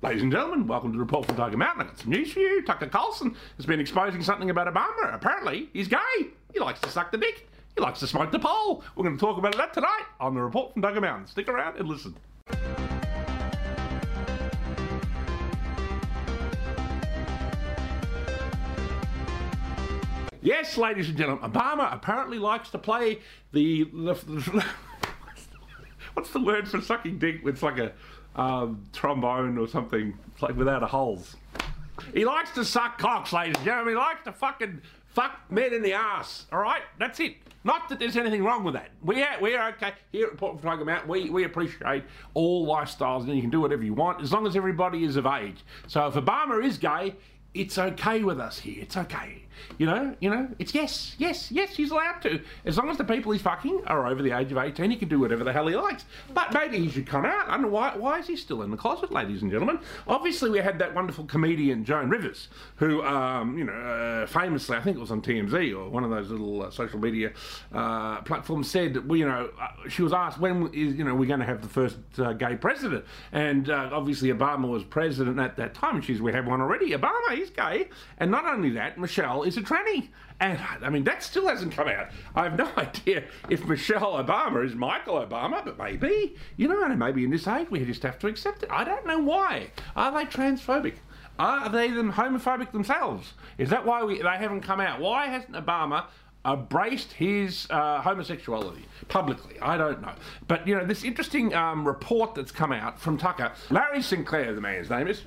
Ladies and gentlemen, welcome to the report from Tiger Mountain. I've got some news for you. Tucker Carlson has been exposing something about Obama. Apparently, he's gay. He likes to suck the dick. He likes to smoke the pole. We're going to talk about that tonight on the report from Tiger Mountain. Stick around and listen. Yes, ladies and gentlemen, Obama apparently likes to play the, the, the what's the word for sucking dick? It's like a um, trombone or something, like without a holes. He likes to suck cocks, ladies and gentlemen. He likes to fucking fuck men in the ass. All right, that's it. Not that there's anything wrong with that. We are, we are okay here at Port Tiger Mountain. We we appreciate all lifestyles, and you can do whatever you want as long as everybody is of age. So if Obama is gay, it's okay with us here. It's okay. You know, you know, it's yes, yes, yes, he's allowed to. As long as the people he's fucking are over the age of 18, he can do whatever the hell he likes. But maybe he should come out. I don't know why, why is he still in the closet, ladies and gentlemen? Obviously, we had that wonderful comedian, Joan Rivers, who, um, you know, uh, famously, I think it was on TMZ or one of those little uh, social media uh, platforms, said, well, you know, uh, she was asked, when is, you know, we're going to have the first uh, gay president? And uh, obviously, Obama was president at that time. And she's, we have one already. Obama, he's gay. And not only that, Michelle is a tranny. And I mean, that still hasn't come out. I have no idea if Michelle Obama is Michael Obama, but maybe. You know, and maybe in this age we just have to accept it. I don't know why. Are they transphobic? Are they them homophobic themselves? Is that why we, they haven't come out? Why hasn't Obama embraced his uh, homosexuality publicly. I don't know. But, you know, this interesting um, report that's come out from Tucker, Larry Sinclair, the man's name is,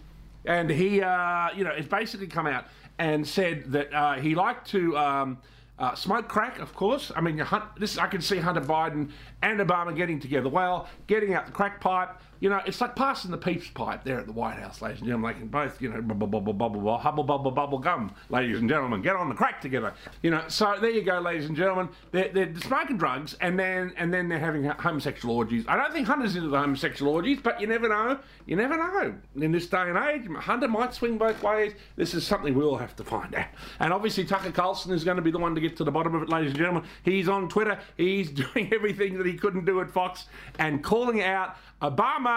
and he, uh, you know, it's basically come out and said that uh, he liked to um, uh, smoke crack, of course. I mean, Hunt, this I can see Hunter Biden and Obama getting together. Well, getting out the crack pipe, you know, it's like passing the peeps pipe there at the White House, ladies and gentlemen. They can both, you know, bubble, bubble, bubble, bubble, hubble, bubble, bubble gum, ladies and gentlemen. Get on the crack together. You know, so there you go, ladies and gentlemen. They're, they're smoking drugs and then and then they're having homosexual orgies. I don't think Hunter's into the homosexual orgies, but you never know. You never know. In this day and age, Hunter might swing both ways. This is something we'll have to find out. And obviously, Tucker Carlson is going to be the one to get to the bottom of it, ladies and gentlemen. He's on Twitter. He's doing everything that he couldn't do at Fox and calling out Obama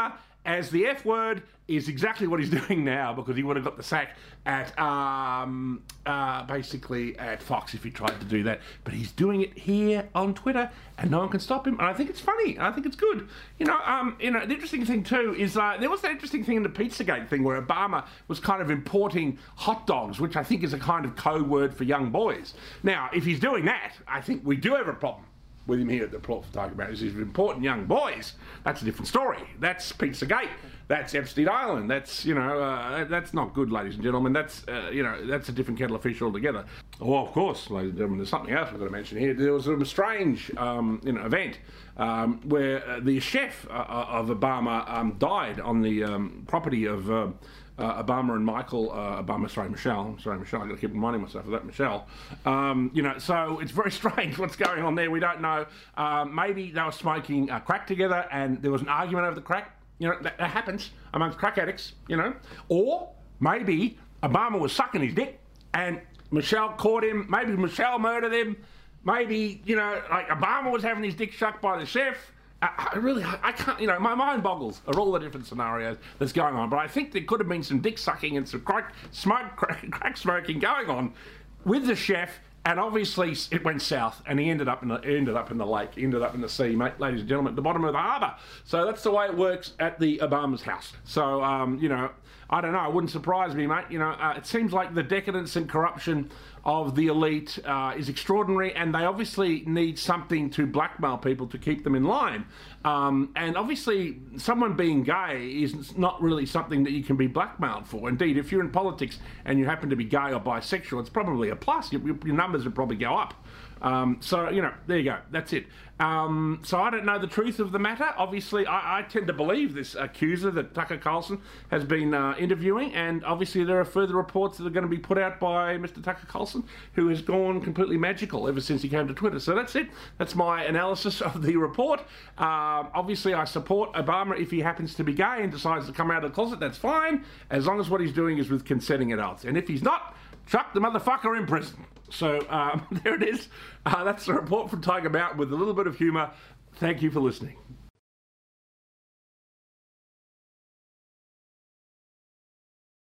as the F word is exactly what he's doing now because he would have got the sack at um, uh, basically at Fox if he tried to do that. But he's doing it here on Twitter, and no one can stop him. And I think it's funny. I think it's good. You know, um, you know, the interesting thing too is uh, there was that interesting thing in the Pizzagate thing where Obama was kind of importing hot dogs, which I think is a kind of code word for young boys. Now, if he's doing that, I think we do have a problem with him here at the plot for talking about is he's important young boys. That's a different story. That's Pizzagate. That's Epstein Island. That's you know uh, that's not good, ladies and gentlemen. That's uh, you know that's a different kettle of fish altogether. Oh, of course, ladies and gentlemen. There's something else I've got to mention here. There was a strange um, you know event um, where uh, the chef uh, of Obama um, died on the um, property of uh, uh, Obama and Michael uh, Obama, sorry, Michelle, sorry, Michelle, I've got to keep reminding myself of that, Michelle. Um, you know, so it's very strange what's going on there. We don't know. Um, maybe they were smoking uh, crack together and there was an argument over the crack. You know, that, that happens amongst crack addicts, you know. Or maybe Obama was sucking his dick and Michelle caught him. Maybe Michelle murdered him. Maybe, you know, like Obama was having his dick sucked by the chef I, I really, I, can't, you know, my mind boggles at all the different scenarios that's going on. But I think there could have been some dick sucking and some crack, smoke, crack, crack smoking going on with the chef and obviously it went south, and he ended up in the ended up in the lake, ended up in the sea, mate, ladies and gentlemen, at the bottom of the harbour. So that's the way it works at the Obama's house. So um, you know, I don't know. It wouldn't surprise me, mate. You know, uh, it seems like the decadence and corruption of the elite uh, is extraordinary, and they obviously need something to blackmail people to keep them in line. Um, and obviously, someone being gay is not really something that you can be blackmailed for. Indeed, if you're in politics and you happen to be gay or bisexual, it's probably a plus. Your, your numbers would probably go up. Um, so, you know, there you go. That's it. Um, so I don't know the truth of the matter. Obviously, I, I tend to believe this accuser that Tucker Carlson has been uh, interviewing, and obviously there are further reports that are going to be put out by Mr. Tucker Carlson, who has gone completely magical ever since he came to Twitter. So that's it. That's my analysis of the report. Uh, obviously, I support Obama if he happens to be gay and decides to come out of the closet. That's fine, as long as what he's doing is with consenting adults. And if he's not, chuck the motherfucker in prison. So um, there it is. Uh, that's the report from Tiger Mountain with a little bit of humour. Thank you for listening.